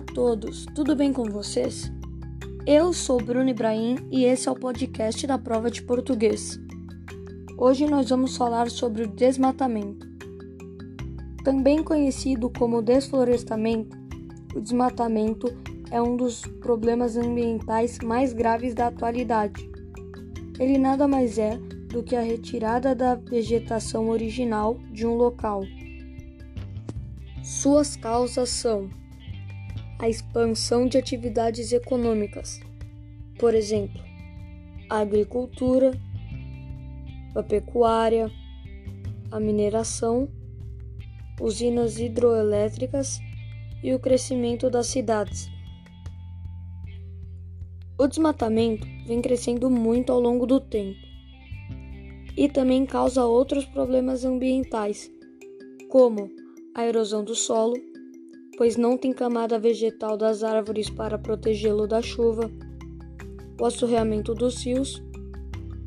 todos, tudo bem com vocês? Eu sou Bruno Ibrahim e esse é o podcast da prova de português. Hoje nós vamos falar sobre o desmatamento. Também conhecido como desflorestamento, o desmatamento é um dos problemas ambientais mais graves da atualidade. Ele nada mais é do que a retirada da vegetação original de um local. Suas causas são a expansão de atividades econômicas, por exemplo, a agricultura, a pecuária, a mineração, usinas hidroelétricas e o crescimento das cidades. O desmatamento vem crescendo muito ao longo do tempo e também causa outros problemas ambientais, como a erosão do solo, pois não tem camada vegetal das árvores para protegê-lo da chuva, o assorreamento dos rios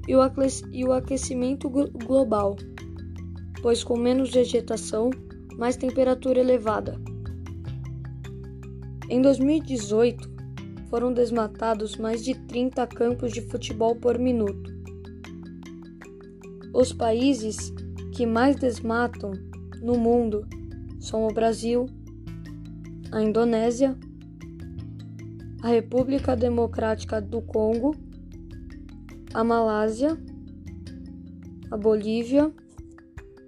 e o aquecimento global, pois com menos vegetação, mais temperatura elevada. Em 2018, foram desmatados mais de 30 campos de futebol por minuto. Os países que mais desmatam no mundo são o Brasil, a Indonésia, a República Democrática do Congo, a Malásia, a Bolívia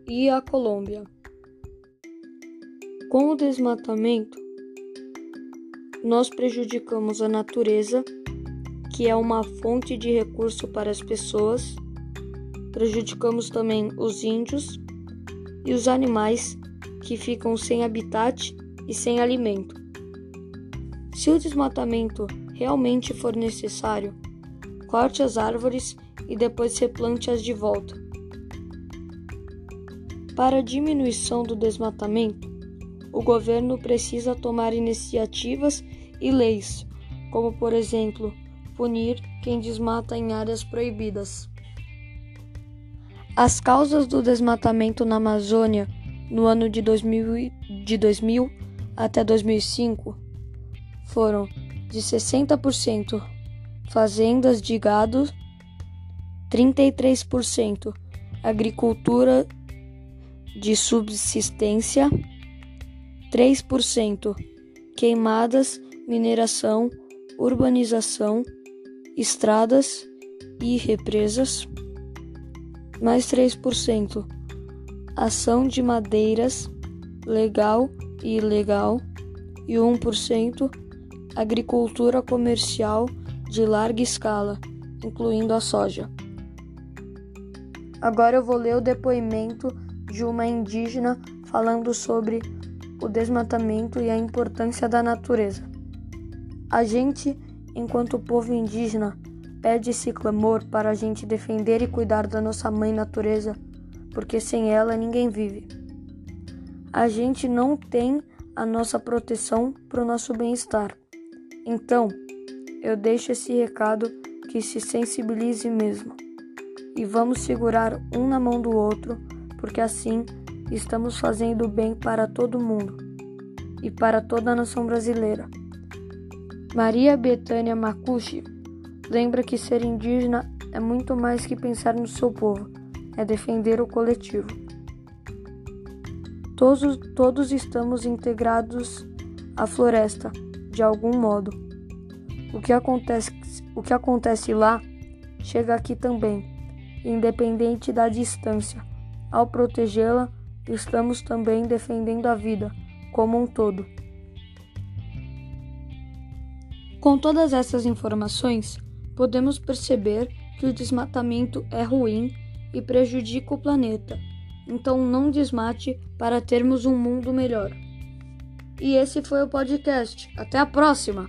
e a Colômbia. Com o desmatamento, nós prejudicamos a natureza, que é uma fonte de recurso para as pessoas, prejudicamos também os índios e os animais que ficam sem habitat e sem alimento. Se o desmatamento realmente for necessário, corte as árvores e depois replante-as de volta. Para a diminuição do desmatamento, o governo precisa tomar iniciativas e leis, como, por exemplo, punir quem desmata em áreas proibidas. As causas do desmatamento na Amazônia no ano de 2000, de 2000 até 2005 foram de 60% fazendas de gado, 33% agricultura de subsistência, 3% queimadas, mineração, urbanização, estradas e represas, mais 3% ação de madeiras legal e ilegal e 1% agricultura comercial de larga escala, incluindo a soja. Agora eu vou ler o depoimento de uma indígena falando sobre o desmatamento e a importância da natureza. A gente, enquanto povo indígena, pede esse clamor para a gente defender e cuidar da nossa mãe natureza, porque sem ela ninguém vive. A gente não tem a nossa proteção para o nosso bem-estar. Então, eu deixo esse recado que se sensibilize mesmo. E vamos segurar um na mão do outro, porque assim estamos fazendo bem para todo mundo e para toda a nação brasileira. Maria Betânia Makushi lembra que ser indígena é muito mais que pensar no seu povo, é defender o coletivo. Todos, todos estamos integrados à floresta, de algum modo. O que, acontece, o que acontece lá chega aqui também, independente da distância. Ao protegê-la, estamos também defendendo a vida como um todo. Com todas essas informações, podemos perceber que o desmatamento é ruim e prejudica o planeta então não desmate para termos um mundo melhor. E esse foi o podcast. Até a próxima!